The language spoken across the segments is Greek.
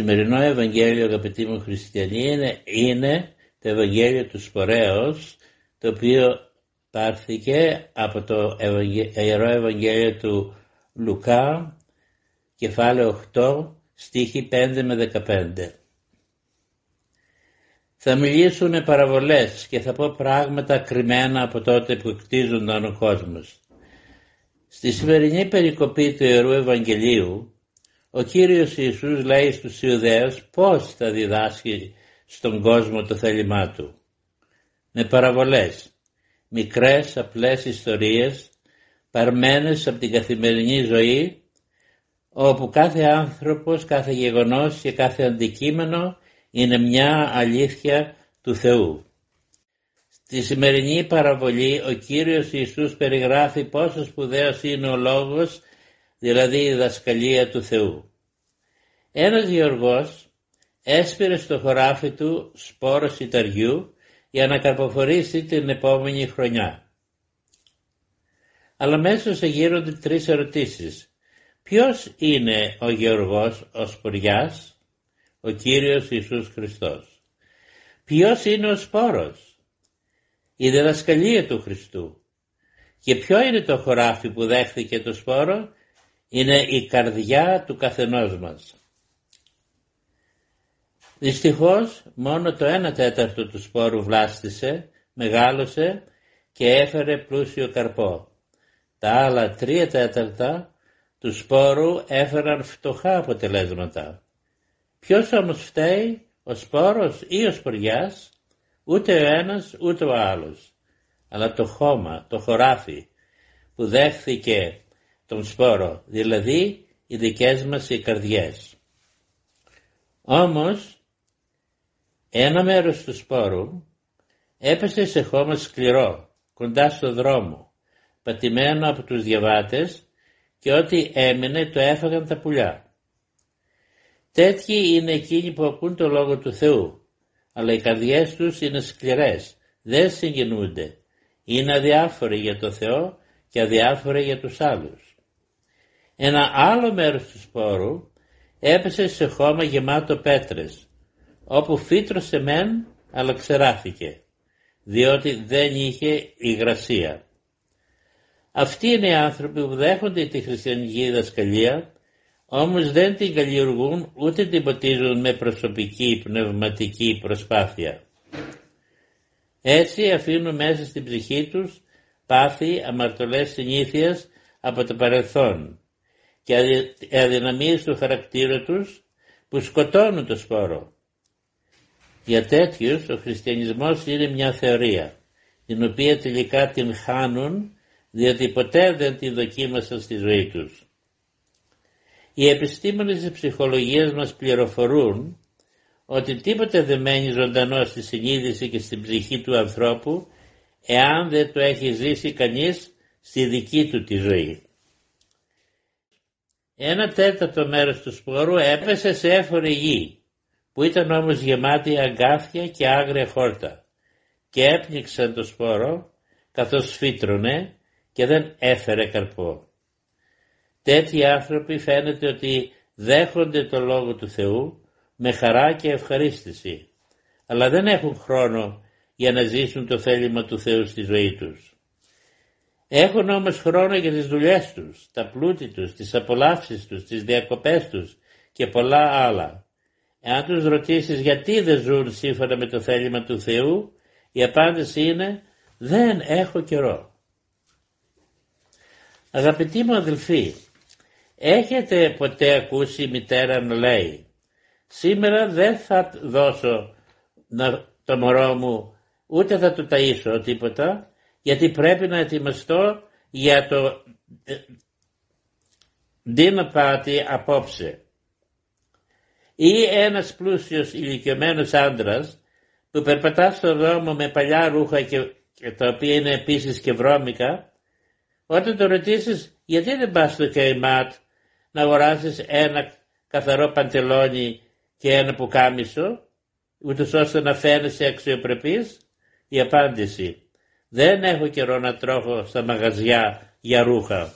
Σημερινό Ευαγγέλιο αγαπητοί μου χριστιανοί είναι, είναι το Ευαγγέλιο του Σπορέως το οποίο πάρθηκε από το Ιερό Ευαγγέλιο του Λουκά κεφάλαιο 8 στίχη 5 με 15. Θα μιλήσουν παραβολές και θα πω πράγματα κρυμμένα από τότε που κτίζονταν ο κόσμος. Στη σημερινή περικοπή του Ιερού Ευαγγελίου ο Κύριος Ιησούς λέει στους Ιουδαίους πώς θα διδάσκει στον κόσμο το θέλημά Του. Με παραβολές, μικρές απλές ιστορίες, παρμένες από την καθημερινή ζωή, όπου κάθε άνθρωπος, κάθε γεγονός και κάθε αντικείμενο είναι μια αλήθεια του Θεού. Στη σημερινή παραβολή ο Κύριος Ιησούς περιγράφει πόσο σπουδαίος είναι ο λόγος δηλαδή η δασκαλία του Θεού. Ένας γεωργός έσπηρε στο χωράφι του σπόρο σιταριού για να καρποφορήσει την επόμενη χρονιά. Αλλά μέσα σε γύρονται τρεις ερωτήσεις. Ποιος είναι ο γεωργός ο σποριάς, ο Κύριος Ιησούς Χριστός. Ποιος είναι ο σπόρος, η διδασκαλία του Χριστού. Και ποιο είναι το χωράφι που δέχθηκε το σπόρο, είναι η καρδιά του καθενός μας. Δυστυχώς μόνο το ένα τέταρτο του σπόρου βλάστησε, μεγάλωσε και έφερε πλούσιο καρπό. Τα άλλα τρία τέταρτα του σπόρου έφεραν φτωχά αποτελέσματα. Ποιος όμως φταίει, ο σπόρος ή ο σποριάς, ούτε ο ένας ούτε ο άλλος, αλλά το χώμα, το χωράφι που δέχθηκε τον σπόρο, δηλαδή οι δικές μας οι καρδιές. Όμως, ένα μέρος του σπόρου έπεσε σε χώμα σκληρό, κοντά στο δρόμο, πατημένο από τους διαβάτες και ό,τι έμεινε το έφαγαν τα πουλιά. Τέτοιοι είναι εκείνοι που ακούν το Λόγο του Θεού, αλλά οι καρδιές τους είναι σκληρές, δεν συγκινούνται, είναι αδιάφοροι για το Θεό και αδιάφοροι για τους άλλους. Ένα άλλο μέρος του σπόρου έπεσε σε χώμα γεμάτο πέτρες, όπου φύτρωσε μεν αλλά ξεράφηκε, διότι δεν είχε υγρασία. Αυτοί είναι οι άνθρωποι που δέχονται τη χριστιανική διδασκαλία, όμως δεν την καλλιεργούν ούτε την ποτίζουν με προσωπική πνευματική προσπάθεια. Έτσι αφήνουν μέσα στην ψυχή τους πάθη αμαρτωλές συνήθειες από το παρελθόν και αδυναμίες του χαρακτήρα τους που σκοτώνουν το σπόρο. Για τέτοιους ο χριστιανισμός είναι μια θεωρία την οποία τελικά την χάνουν διότι ποτέ δεν την δοκίμασαν στη ζωή τους. Οι επιστήμονες της ψυχολογίας μας πληροφορούν ότι τίποτε δεν μένει ζωντανό στη συνείδηση και στην ψυχή του ανθρώπου εάν δεν το έχει ζήσει κανείς στη δική του τη ζωή. Ένα τέταρτο μέρος του σπόρου έπεσε σε έφορη γη, που ήταν όμως γεμάτη αγκάθια και άγρια χόρτα και έπνιξαν το σπόρο καθώς φύτρωνε και δεν έφερε καρπό. Τέτοιοι άνθρωποι φαίνεται ότι δέχονται το Λόγο του Θεού με χαρά και ευχαρίστηση, αλλά δεν έχουν χρόνο για να ζήσουν το θέλημα του Θεού στη ζωή τους. Έχουν όμως χρόνο για τις δουλειές τους, τα πλούτη τους, τις απολαύσεις τους, τις διακοπές τους και πολλά άλλα. Εάν τους ρωτήσεις γιατί δεν ζουν σύμφωνα με το θέλημα του Θεού, η απάντηση είναι δεν έχω καιρό. Αγαπητοί μου αδελφοί, έχετε ποτέ ακούσει η μητέρα να λέει Σήμερα δεν θα δώσω το μωρό μου, ούτε θα του ταΐσω τίποτα, γιατί πρέπει να ετοιμαστώ για το dinner party απόψε. Ή ένας πλούσιος ηλικιωμένος άντρας που περπατά στον δρόμο με παλιά ρούχα και, και τα οποία είναι επίσης και βρώμικα, όταν το ρωτήσεις γιατί δεν πας στο Κεϊμάτ να αγοράσεις ένα καθαρό παντελόνι και ένα πουκάμισο, ούτως ώστε να φαίνεσαι αξιοπρεπής, η απάντηση δεν έχω καιρό να τρώχω στα μαγαζιά για ρούχα.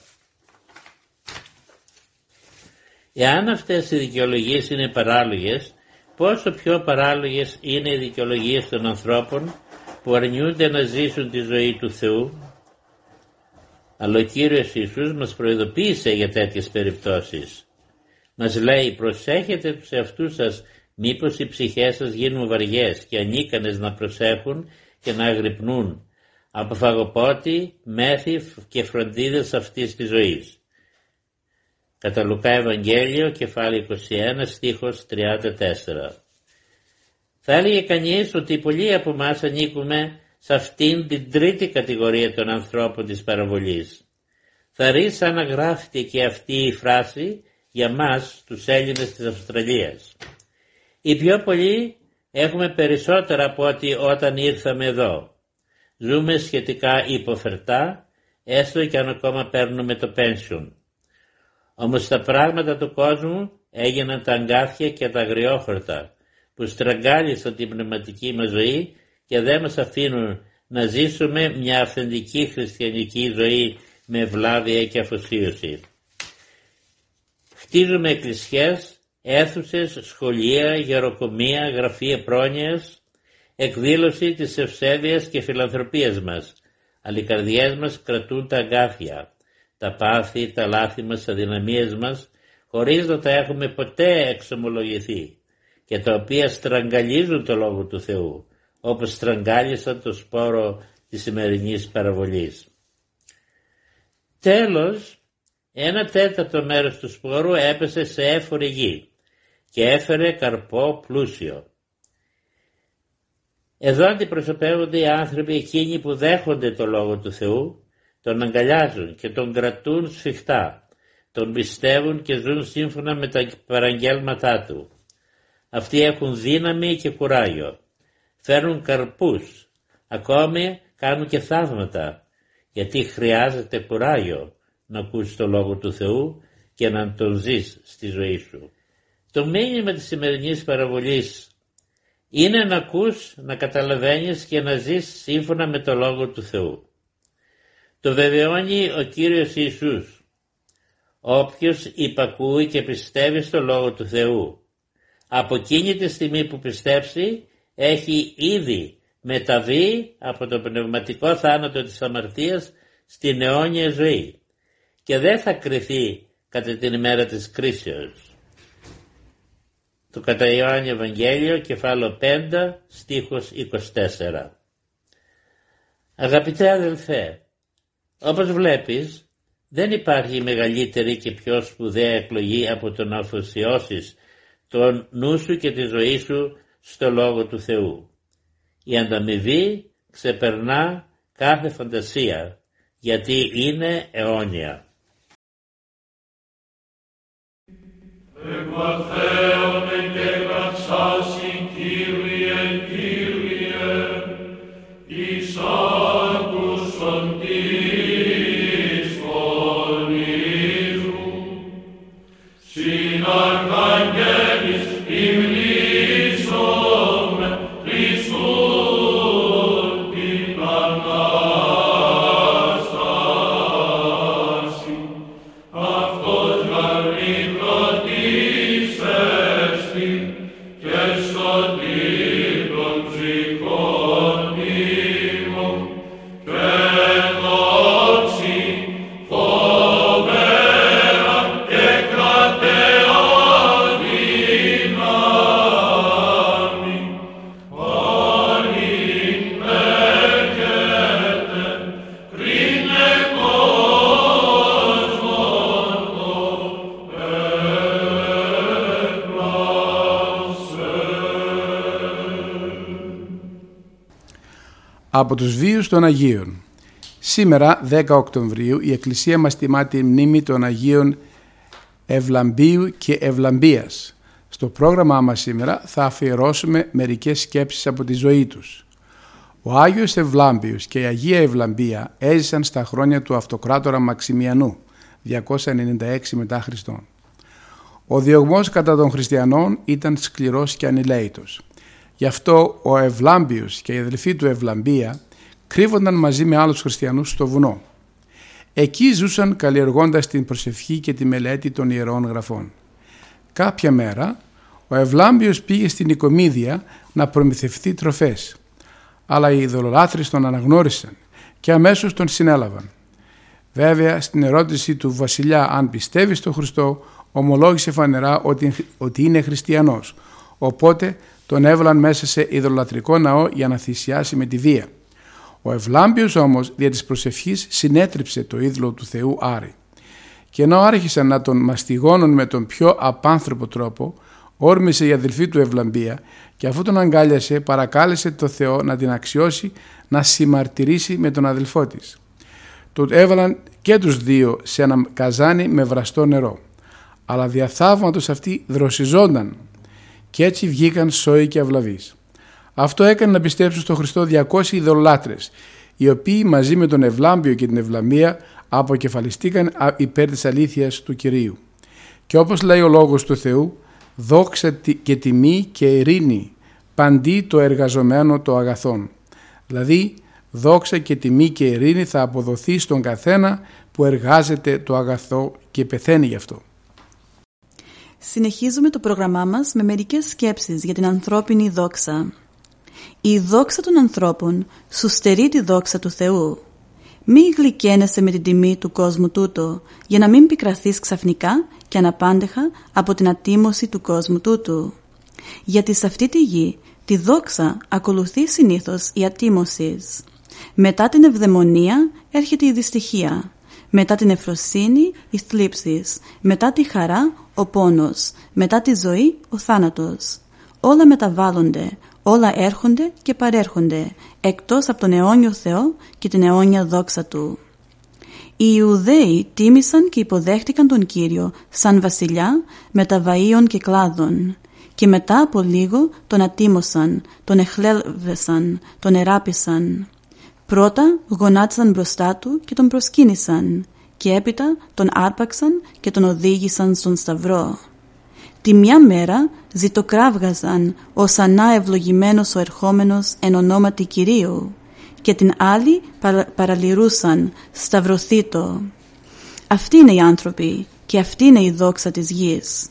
Εάν αυτές οι δικαιολογίες είναι παράλογες, πόσο πιο παράλογες είναι οι δικαιολογίες των ανθρώπων που αρνιούνται να ζήσουν τη ζωή του Θεού; Αλλά ο Κύριος Ιησούς μας προειδοποίησε για τέτοιες περιπτώσεις. Μας λέει προσέχετε τους εαυτούς σας μήπως οι ψυχές σας γίνουν βαριές και ανίκανες να προσέχουν και να αγρυπνούν από φαγοπότη, μέθη και φροντίδες αυτής της ζωής. Κατά Λουκά Ευαγγέλιο, κεφάλαιο 21, στίχος 34. Θα έλεγε κανείς ότι πολλοί από εμάς ανήκουμε σε αυτήν την τρίτη κατηγορία των ανθρώπων της παραβολής. Θα ρίξει σαν να γράφεται και αυτή η φράση για μας τους Έλληνες της Αυστραλίας. Οι πιο πολλοί έχουμε περισσότερα από ό,τι όταν ήρθαμε εδώ. Ζούμε σχετικά υποφερτά, έστω και αν ακόμα παίρνουμε το pension. Όμως τα πράγματα του κόσμου έγιναν τα αγκάθια και τα αγριόχορτα που στραγγάλισαν την πνευματική μας ζωή και δεν μας αφήνουν να ζήσουμε μια αυθεντική χριστιανική ζωή με ευλάβεια και αφοσίωση. Χτίζουμε εκκλησιές, αίθουσες, σχολεία, γεροκομεία, γραφεία πρόνοιας, εκδήλωση της ευσέβειας και φιλανθρωπίας μας, αλλά οι καρδιές μας κρατούν τα αγκάθια, τα πάθη, τα λάθη μας, τα δυναμίες μας, χωρίς να τα έχουμε ποτέ εξομολογηθεί και τα οποία στραγγαλίζουν το Λόγο του Θεού, όπως στραγγάλισαν το σπόρο της σημερινής παραβολής. Τέλος, ένα τέταρτο μέρος του σπόρου έπεσε σε έφορη γη και έφερε καρπό πλούσιο. Εδώ αντιπροσωπεύονται οι άνθρωποι εκείνοι που δέχονται το Λόγο του Θεού, τον αγκαλιάζουν και τον κρατούν σφιχτά, τον πιστεύουν και ζουν σύμφωνα με τα παραγγέλματά του. Αυτοί έχουν δύναμη και κουράγιο, φέρνουν καρπούς, ακόμη κάνουν και θαύματα, γιατί χρειάζεται κουράγιο να ακούσει το Λόγο του Θεού και να τον ζεις στη ζωή σου. Το μήνυμα της σημερινής παραβολής είναι να ακούς, να καταλαβαίνεις και να ζεις σύμφωνα με το Λόγο του Θεού. Το βεβαιώνει ο Κύριος Ιησούς. Όποιος υπακούει και πιστεύει στο Λόγο του Θεού, από εκείνη τη στιγμή που πιστέψει, έχει ήδη μεταβεί από το πνευματικό θάνατο της αμαρτίας στην αιώνια ζωή και δεν θα κρυθεί κατά την ημέρα της κρίσεως το κατά Ιωάννη Ευαγγέλιο κεφάλαιο 5 στίχος 24. Αγαπητέ αδελφέ, όπως βλέπεις δεν υπάρχει μεγαλύτερη και πιο σπουδαία εκλογή από το να αφοσιώσεις τον νου σου και τη ζωή σου στο Λόγο του Θεού. Η ανταμοιβή ξεπερνά κάθε φαντασία γιατί είναι αιώνια. us. Από τους βίους των Αγίων. Σήμερα, 10 Οκτωβρίου, η Εκκλησία μας τιμά τη μνήμη των Αγίων Ευλαμπίου και Ευλαμπίας. Στο πρόγραμμά μας σήμερα θα αφιερώσουμε μερικές σκέψεις από τη ζωή τους. Ο Άγιος Ευλάμπιος και η Αγία Ευλαμπία έζησαν στα χρόνια του αυτοκράτορα Μαξιμιανού, 296 μετά Χριστόν. Ο διωγμός κατά των χριστιανών ήταν σκληρός και ανηλαίητος. Γι' αυτό ο Ευλάμπιος και η αδελφή του Ευλαμπία κρύβονταν μαζί με άλλους χριστιανούς στο βουνό. Εκεί ζούσαν καλλιεργώντας την προσευχή και τη μελέτη των Ιερών Γραφών. Κάποια μέρα ο Ευλάμπιος πήγε στην Οικομίδια να προμηθευτεί τροφές. Αλλά οι ειδωλολάτρες τον αναγνώρισαν και αμέσως τον συνέλαβαν. Βέβαια στην ερώτηση του βασιλιά αν πιστεύεις στον Χριστό ομολόγησε φανερά ότι, ότι είναι χριστιανός. Οπότε τον έβαλαν μέσα σε ειδωλατρικό ναό για να θυσιάσει με τη βία. Ο Ευλάμπιος όμως δια της προσευχής συνέτριψε το είδωλο του Θεού Άρη. Και ενώ άρχισαν να τον μαστιγώνουν με τον πιο απάνθρωπο τρόπο, όρμησε η αδελφή του Ευλαμπία και αφού τον αγκάλιασε παρακάλεσε το Θεό να την αξιώσει να συμμαρτυρήσει με τον αδελφό της. Του έβαλαν και τους δύο σε ένα καζάνι με βραστό νερό. Αλλά διαθαύματος αυτοί δροσιζόνταν και έτσι βγήκαν σόοι και αυλαβείς. Αυτό έκανε να πιστέψουν στον Χριστό 200 ειδωλάτρες, οι οποίοι μαζί με τον Ευλάμπιο και την Ευλαμία αποκεφαλιστήκαν υπέρ της αλήθειας του Κυρίου. Και όπως λέει ο Λόγος του Θεού, δόξα και τιμή και ειρήνη παντί το εργαζομένο το αγαθόν. Δηλαδή, δόξα και τιμή και ειρήνη θα αποδοθεί στον καθένα που εργάζεται το αγαθό και πεθαίνει γι' αυτό. Συνεχίζουμε το πρόγραμμά μας με μερικές σκέψεις για την ανθρώπινη δόξα. Η δόξα των ανθρώπων σου στερεί τη δόξα του Θεού. Μη γλυκένεσαι με την τιμή του κόσμου τούτο, για να μην πικραθείς ξαφνικά και αναπάντεχα από την ατίμωση του κόσμου τούτου. Γιατί σε αυτή τη γη τη δόξα ακολουθεί συνήθως η ατίμωσης. Μετά την ευδαιμονία έρχεται η δυστυχία. Μετά την ευφροσύνη οι θλίψεις. Μετά τη χαρά ο πόνος. Μετά τη ζωή ο θάνατος. Όλα μεταβάλλονται, όλα έρχονται και παρέρχονται, εκτός από τον αιώνιο Θεό και την αιώνια δόξα Του. Οι Ιουδαίοι τίμησαν και υποδέχτηκαν τον Κύριο σαν βασιλιά μεταβαΐων και κλάδων και μετά από λίγο τον ατίμωσαν, τον εχλέλβεσαν, τον εράπησαν. Πρώτα γονάτισαν μπροστά του και τον προσκύνησαν και έπειτα τον άρπαξαν και τον οδήγησαν στον Σταυρό. Τη μια μέρα ζητοκράβγαζαν ως ανά ευλογημένος ο ερχόμενος εν ονόματι Κυρίου και την άλλη παραλυρούσαν σταυρωθήτω. Αυτοί είναι οι άνθρωποι και αυτή είναι η δόξα της γης.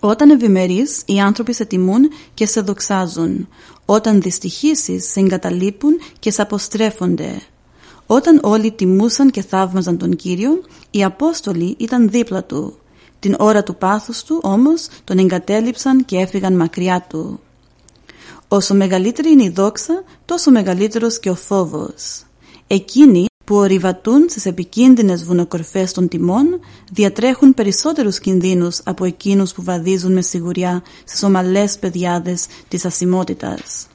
Όταν ευημερείς, οι άνθρωποι σε τιμούν και σε δοξάζουν. Όταν δυστυχήσεις, σε εγκαταλείπουν και σε αποστρέφονται. Όταν όλοι τιμούσαν και θαύμαζαν τον Κύριο, οι Απόστολοι ήταν δίπλα του. Την ώρα του πάθους του όμως τον εγκατέλειψαν και έφυγαν μακριά του. Όσο μεγαλύτερη είναι η δόξα, τόσο μεγαλύτερος και ο φόβος. Εκείνοι που ορειβατούν στις επικίνδυνες βουνοκορφές των τιμών διατρέχουν περισσότερους κινδύνους από εκείνους που βαδίζουν με σιγουριά στις ομαλές πεδιάδες της ασημότητας.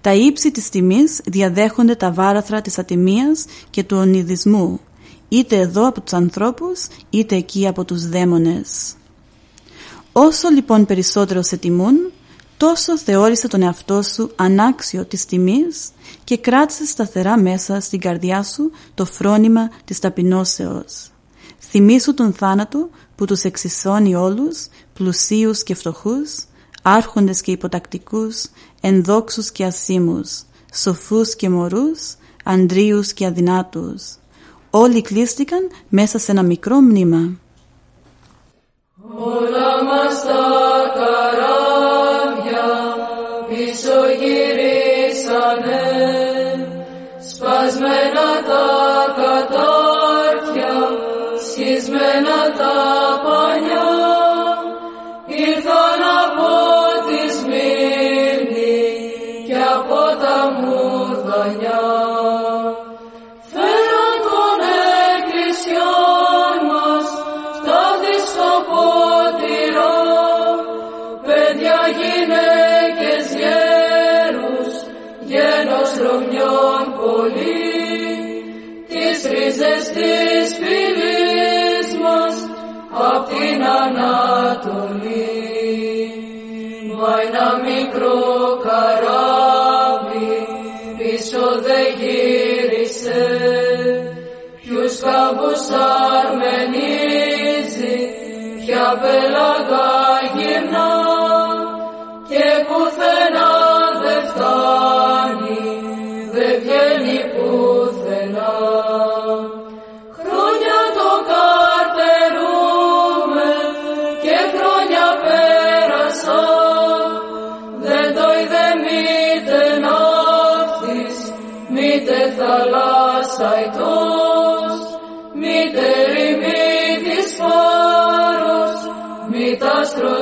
Τα ύψη της τιμής διαδέχονται τα βάραθρα της ατιμίας και του ονειδισμού είτε εδώ από τους ανθρώπους είτε εκεί από τους δαίμονες. Όσο λοιπόν περισσότερο σε τιμούν, τόσο θεώρησε τον εαυτό σου ανάξιο της τιμής και κράτησε σταθερά μέσα στην καρδιά σου το φρόνημα της ταπεινώσεως. Θυμήσου τον θάνατο που τους εξισώνει όλους, πλουσίους και φτωχούς, άρχοντες και υποτακτικούς, ενδόξους και ασήμους, σοφούς και μωρούς, αντρίους και αδυνάτους, Όλοι κλείστηκαν μέσα σε ένα μικρό μνήμα. Όλα μας τα καράβια ποια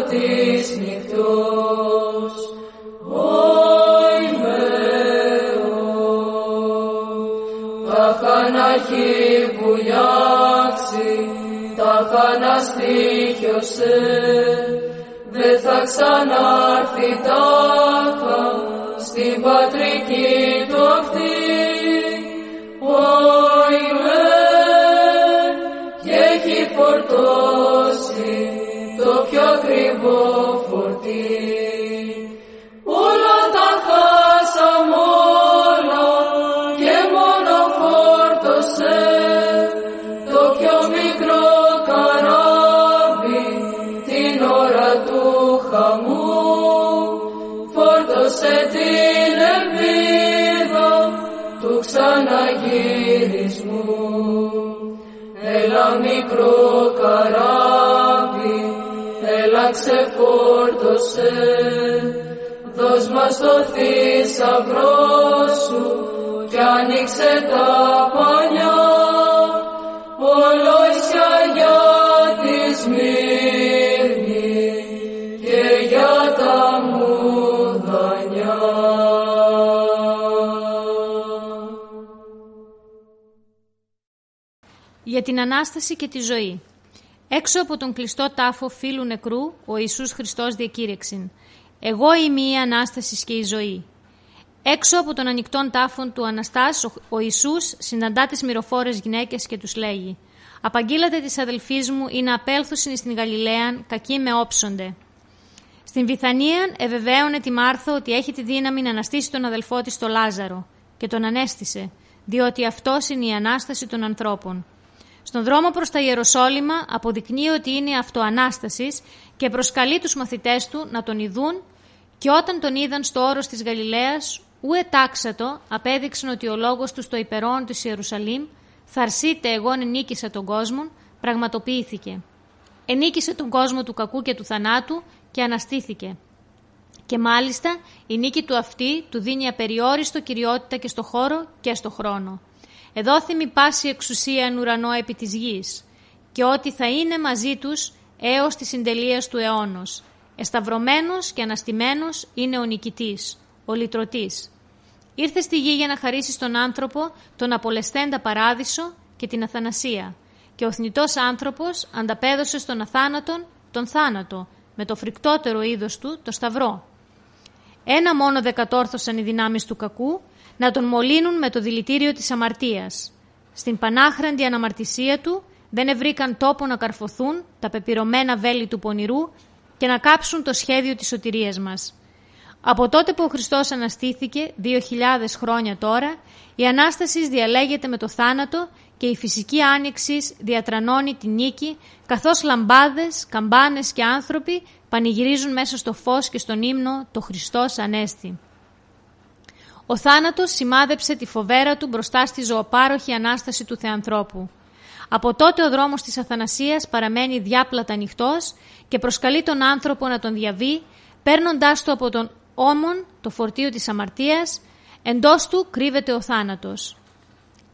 της νυχτός. Όι Μέο, τα χάνα έχει βουλιάξει, τα χάνα στήχιωσε, δεν θα ξανάρθει τάχα στην πατρική του ακτή. Φόρτωσε την ελπίδα του ξαναγυρισμού. Έλα μικρό καράβι, έλα ξεφόρτωσε, δώσ' μας το θησαυρό σου κι άνοιξε τα πανιά, για την Ανάσταση και τη ζωή. Έξω από τον κλειστό τάφο φίλου νεκρού, ο Ιησούς Χριστός διακήρυξεν «Εγώ είμαι η Ανάστασης και η ζωή». Έξω από τον ανοιχτόν τάφον του Αναστάς, ο- ο Ιησούς συναντά τις μυροφόρες γυναίκες και τους λέγει «Απαγγείλατε της αδελφής μου ή να απέλθουσιν στην Γαλιλαίαν, κακοί με όψονται». Στην Βιθανία εβεβαίωνε τη Μάρθα ότι έχει τη δύναμη να αναστήσει τον αδελφό της τον Λάζαρο και τον ανέστησε, διότι αυτός είναι η Ανάσταση των ανθρώπων. Στον δρόμο προς τα Ιεροσόλυμα αποδεικνύει ότι είναι αυτοανάστασης και προσκαλεί τους μαθητές του να τον ειδούν και όταν τον είδαν στο όρος της Γαλιλαίας, ου ετάξατο απέδειξαν ότι ο λόγος τους στο υπερόν της Ιερουσαλήμ «Θαρσείτε εγώ ενίκησα τον κόσμο» πραγματοποιήθηκε. Ενίκησε τον κόσμο του κακού και του θανάτου και αναστήθηκε. Και μάλιστα η νίκη του αυτή του δίνει απεριόριστο κυριότητα και στο χώρο και στο χρόνο. Εδόθημη πάση εξουσία εν ουρανό επί της γης και ότι θα είναι μαζί τους έως τη συντελεία του αιώνος. Εσταυρωμένος και αναστημένος είναι ο νικητής, ο λυτρωτής. Ήρθε στη γη για να χαρίσει στον άνθρωπο τον απολεσθέντα παράδεισο και την αθανασία. Και ο θνητός άνθρωπος ανταπέδωσε στον αθάνατον τον θάνατο, με το φρικτότερο είδος του, το σταυρό. Ένα μόνο δε κατόρθωσαν οι δυνάμεις του κακού, να τον μολύνουν με το δηλητήριο της αμαρτίας. Στην πανάχραντη αναμαρτησία του δεν ευρήκαν τόπο να καρφωθούν τα πεπειρωμένα βέλη του πονηρού και να κάψουν το σχέδιο της σωτηρίας μας. Από τότε που ο Χριστός αναστήθηκε, 2.000 χρόνια τώρα, η Ανάστασης διαλέγεται με το θάνατο και η φυσική άνοιξη διατρανώνει τη νίκη, καθώς λαμπάδες, καμπάνες και άνθρωποι πανηγυρίζουν μέσα στο φως και στον ύμνο «Το Χριστός Ανέστη». Ο θάνατος σημάδεψε τη φοβέρα του μπροστά στη ζωοπάροχη Ανάσταση του Θεανθρώπου. Από τότε ο δρόμος της αθανασίας παραμένει διάπλατα ανοιχτός και προσκαλεί τον άνθρωπο να τον διαβεί, παίρνοντάς του από τον ώμον το φορτίο της αμαρτίας, εντός του κρύβεται ο θάνατος.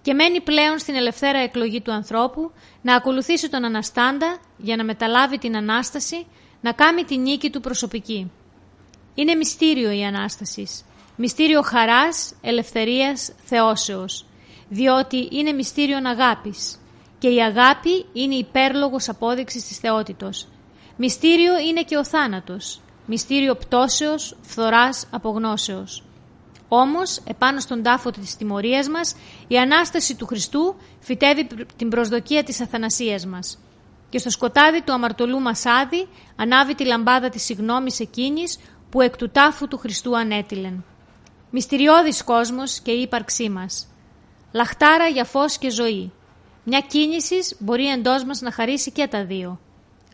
Και μένει πλέον στην ελευθέρα εκλογή του ανθρώπου να ακολουθήσει τον Αναστάντα για να μεταλάβει την Ανάσταση, να κάνει τη νίκη του προσωπική. Είναι μυστήριο η Ανάστασης. Μυστήριο χαράς, ελευθερίας, θεώσεως. Διότι είναι μυστήριο αγάπης. Και η αγάπη είναι υπέρλογος απόδειξης της θεότητος. Μυστήριο είναι και ο θάνατος. Μυστήριο πτώσεως, φθοράς, απογνώσεως. Όμως, επάνω στον τάφο της τιμωρίας μας, η Ανάσταση του Χριστού φυτεύει την προσδοκία της αθανασίας μας. Και στο σκοτάδι του αμαρτωλού Μασάδη ανάβει τη λαμπάδα της συγνώμης εκείνης που εκ του τάφου του Χριστού ανέτειλεν. Μυστηριώδης κόσμος και η ύπαρξή μας. Λαχτάρα για φως και ζωή. Μια κίνησης μπορεί εντός μας να χαρίσει και τα δύο.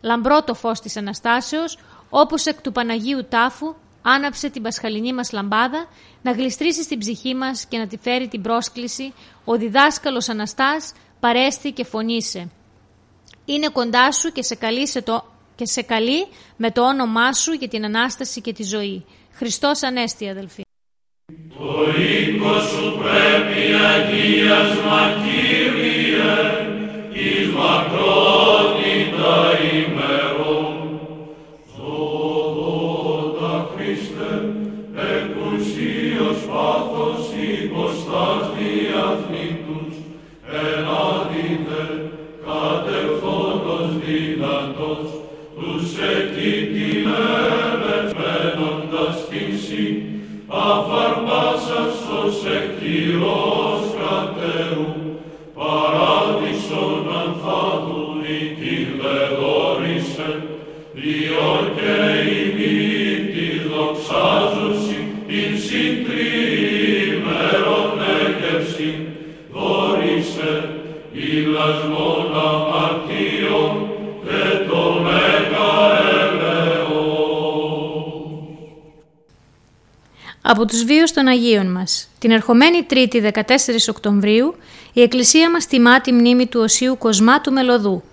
Λαμπρό το φως της Αναστάσεως, όπως εκ του Παναγίου Τάφου άναψε την πασχαλινή μας λαμπάδα να γλιστρήσει στην ψυχή μας και να τη φέρει την πρόσκληση «Ο διδάσκαλος Αναστάς παρέστη και φωνήσε». Είναι κοντά σου και σε καλεί, το... και σε καλεί με το όνομά σου για την Ανάσταση και τη ζωή. Χριστός Ανέστη αδελφοί. Το οίκος σου πρέπει αγίασμα Κύριε, εις μακρότητα ημερών. Σώδοτα Χριστέ, εκουσίως πάθος υποστάς διαθνήτους, ενάδειτε κατευθόντος δυνατός, τους εκκοιτημένοντας a far passa sos secchiros caterù, paradiso non fatu di tille dorisse, di orche i miti doxasusi, in sintri meron negersi, dorisse, illas monam Από τους βίους των Αγίων μας. Την ερχομένη Τρίτη 14 Οκτωβρίου η Εκκλησία μας τιμά τη μνήμη του Οσίου Κοσμά του Μελωδού.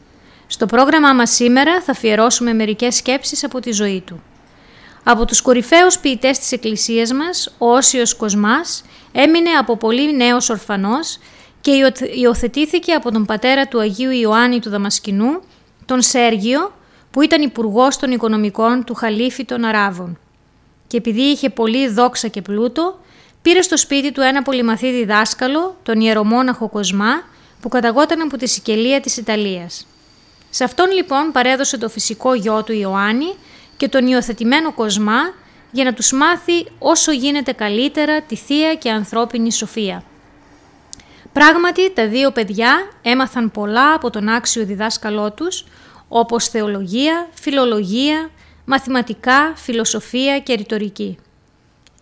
Στο πρόγραμμά μας σήμερα θα αφιερώσουμε μερικές σκέψεις από τη ζωή του. Από τους κορυφαίους ποιητές της Εκκλησίας μας, ο Όσιος Κοσμάς έμεινε από πολύ νέος ορφανός και υιοθετήθηκε από τον πατέρα του Αγίου Ιωάννη του Δαμασκηνού, τον Σέργιο, που ήταν υπουργός των οικονομικών του Χαλίφη των Αράβων. Και επειδή είχε πολύ δόξα και πλούτο, πήρε στο σπίτι του ένα πολυμαθή διδάσκαλο, τον ιερομόναχο Κοσμά, που καταγόταν από τη Σικελία της Ιταλίας. Σε αυτόν λοιπόν παρέδωσε το φυσικό γιο του Ιωάννη και τον υιοθετημένο Κοσμά για να τους μάθει όσο γίνεται καλύτερα τη θεία και ανθρώπινη σοφία. Πράγματι, τα δύο παιδιά έμαθαν πολλά από τον άξιο διδάσκαλό τους, όπως θεολογία, φιλολογία, μαθηματικά, φιλοσοφία και ρητορική.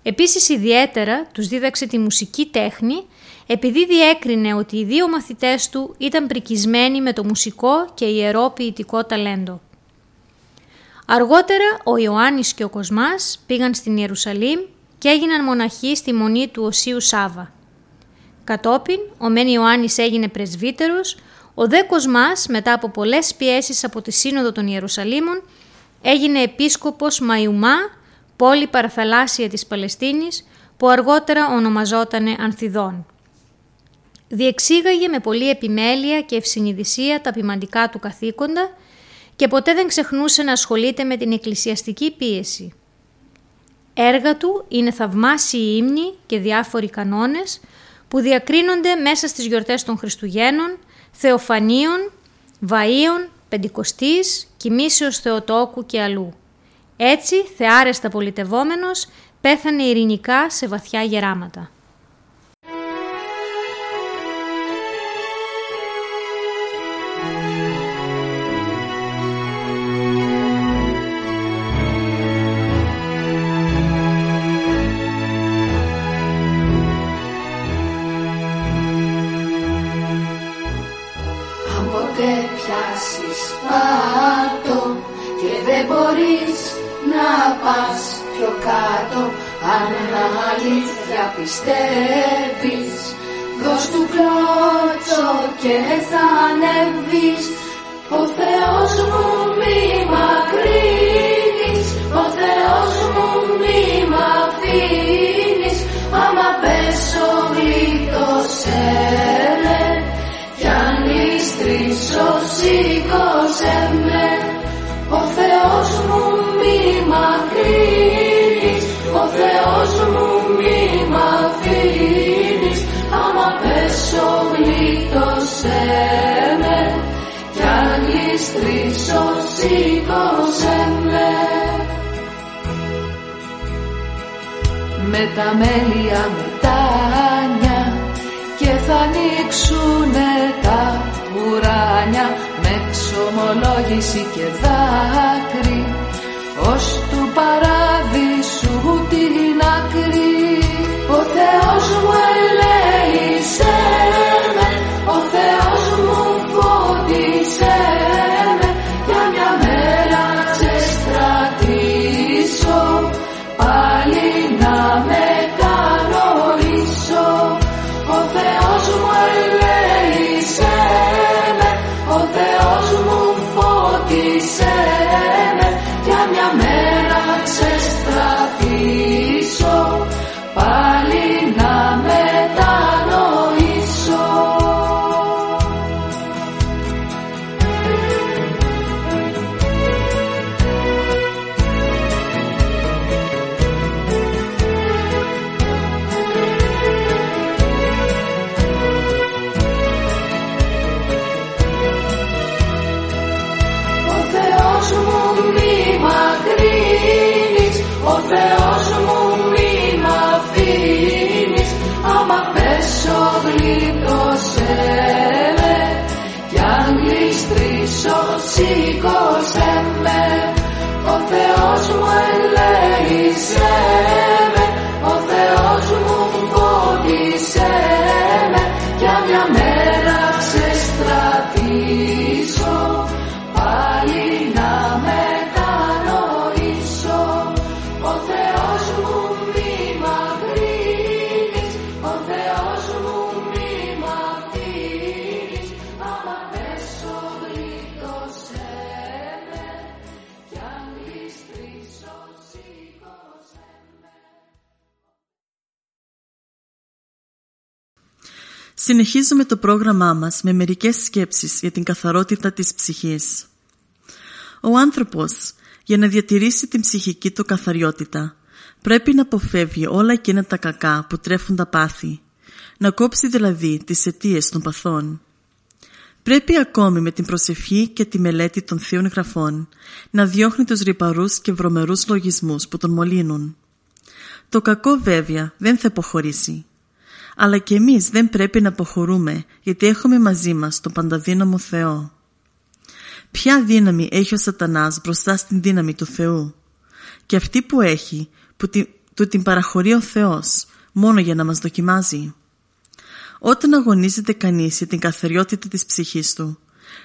Επίσης ιδιαίτερα τους δίδαξε τη μουσική τέχνη επειδή διέκρινε ότι οι δύο μαθητές του ήταν πρικισμένοι με το μουσικό και ιερό ποιητικό ταλέντο. Αργότερα ο Ιωάννης και ο Κοσμάς πήγαν στην Ιερουσαλήμ και έγιναν μοναχοί στη μονή του Οσίου Σάβα. Κατόπιν, ο Μεν Ιωάννης έγινε πρεσβύτερος, ο δε Κοσμάς μετά από πολλές πιέσεις από τη Σύνοδο των Ιερουσαλήμων έγινε επίσκοπος Μαϊουμά, πόλη παραθαλάσσια της Παλαιστίνης, που αργότερα ονομαζότανε Ανθιδών. Διεξήγαγε με πολλή επιμέλεια και ευσυνειδησία τα ποιμαντικά του καθήκοντα και ποτέ δεν ξεχνούσε να ασχολείται με την εκκλησιαστική πίεση. Έργα του είναι θαυμάσιοι ύμνοι και διάφοροι κανόνες που διακρίνονται μέσα στις γιορτές των Χριστουγέννων, Θεοφανίων, Βαΐων, Πεντηκοστής, Κοιμήσεως Θεοτόκου και αλλού. Έτσι, θεάρεστα πολιτευόμενος, πέθανε ειρηνικά σε βαθιά γεράματα. Μπορείς να πας πιο κάτω αν αλήθεια πιστεύεις δώσ' του κλώτσο και θα ανέβεις. Ο Θεός μου μη μ' ακρίνεις ο Θεός μου μη μ' αφήνεις. Άμα πέσω γλίτωσέ με κι αν γλιστρήσω σήκωσέ με με. Κι αν γλιστρήσω σήκωσέ με. Με τα μέλια μετάνια και θα ανοίξουνε τα ουράνια με ξομολόγηση και δάκρυ ως του παράδεισου γλίτωσέ με, κι αν γλιστρήσω σήκωσέ με, ο Θεός μου ελέησε Συνεχίζουμε το πρόγραμμά μας με μερικές σκέψεις για την καθαρότητα της ψυχής. Ο άνθρωπος, για να διατηρήσει την ψυχική του καθαριότητα, πρέπει να αποφεύγει όλα εκείνα τα κακά που τρέφουν τα πάθη, να κόψει δηλαδή τις αιτίες των παθών. Πρέπει ακόμη με την προσευχή και τη μελέτη των θείων γραφών να διώχνει τους ρυπαρούς και βρωμερούς λογισμούς που τον μολύνουν. Το κακό βέβαια δεν θα υποχωρήσει. Αλλά και εμείς δεν πρέπει να αποχωρούμε γιατί έχουμε μαζί μας τον πανταδύναμο Θεό. Ποια δύναμη έχει ο σατανάς μπροστά στην δύναμη του Θεού; Και αυτή που έχει, που τη, του την παραχωρεί ο Θεός, μόνο για να μας δοκιμάζει. Όταν αγωνίζεται κανείς για την καθαριότητα της ψυχής του,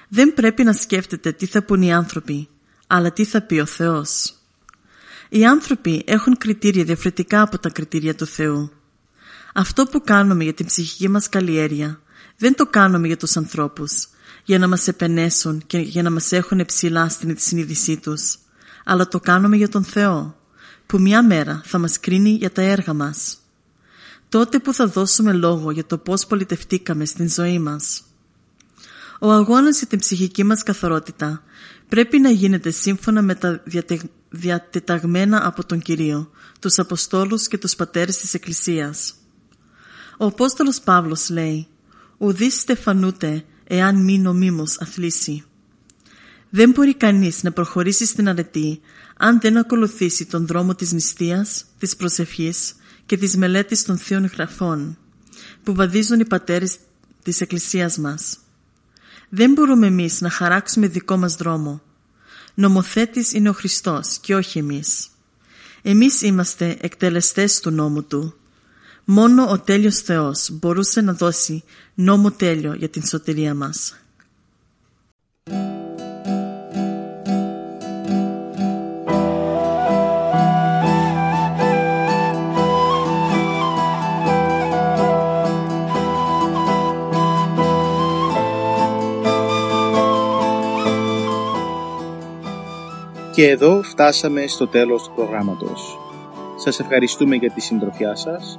δεν πρέπει να σκέφτεται τι θα πούν οι άνθρωποι, αλλά τι θα πει ο Θεός. Οι άνθρωποι έχουν κριτήρια διαφορετικά από τα κριτήρια του Θεού. Αυτό που κάνουμε για την ψυχική μας καλλιέργεια δεν το κάνουμε για τους ανθρώπους, για να μας επενέσουν και για να μας έχουν ψηλά στην συνείδησή τους, αλλά το κάνουμε για τον Θεό, που μια μέρα θα μας κρίνει για τα έργα μας. Τότε που θα δώσουμε λόγο για το πώς πολιτευτήκαμε στην ζωή μας. Ο αγώνας για την ψυχική μας καθαρότητα πρέπει να γίνεται σύμφωνα με τα διατε... διατεταγμένα από τον Κυρίο, τους Αποστόλους και τους Πατέρες της Εκκλησίας. Ο Απόστολος Παύλος λέει «Ουδείς στεφανούτε εάν μη νομίμως αθλήσει». Δεν μπορεί κανείς να προχωρήσει στην αρετή αν δεν ακολουθήσει τον δρόμο της νηστείας, της προσευχής και της μελέτης των θείων γραφών που βαδίζουν οι πατέρες της Εκκλησίας μας. Δεν μπορούμε εμείς να χαράξουμε δικό μας δρόμο. Νομοθέτης είναι ο Χριστός και όχι εμείς. Εμείς είμαστε εκτελεστές του νόμου Του. Μόνο ο τέλειος Θεός μπορούσε να δώσει νόμο τέλειο για την σωτηρία μας. Και εδώ φτάσαμε στο τέλος του προγράμματος. Σας ευχαριστούμε για τη συντροφιά σας.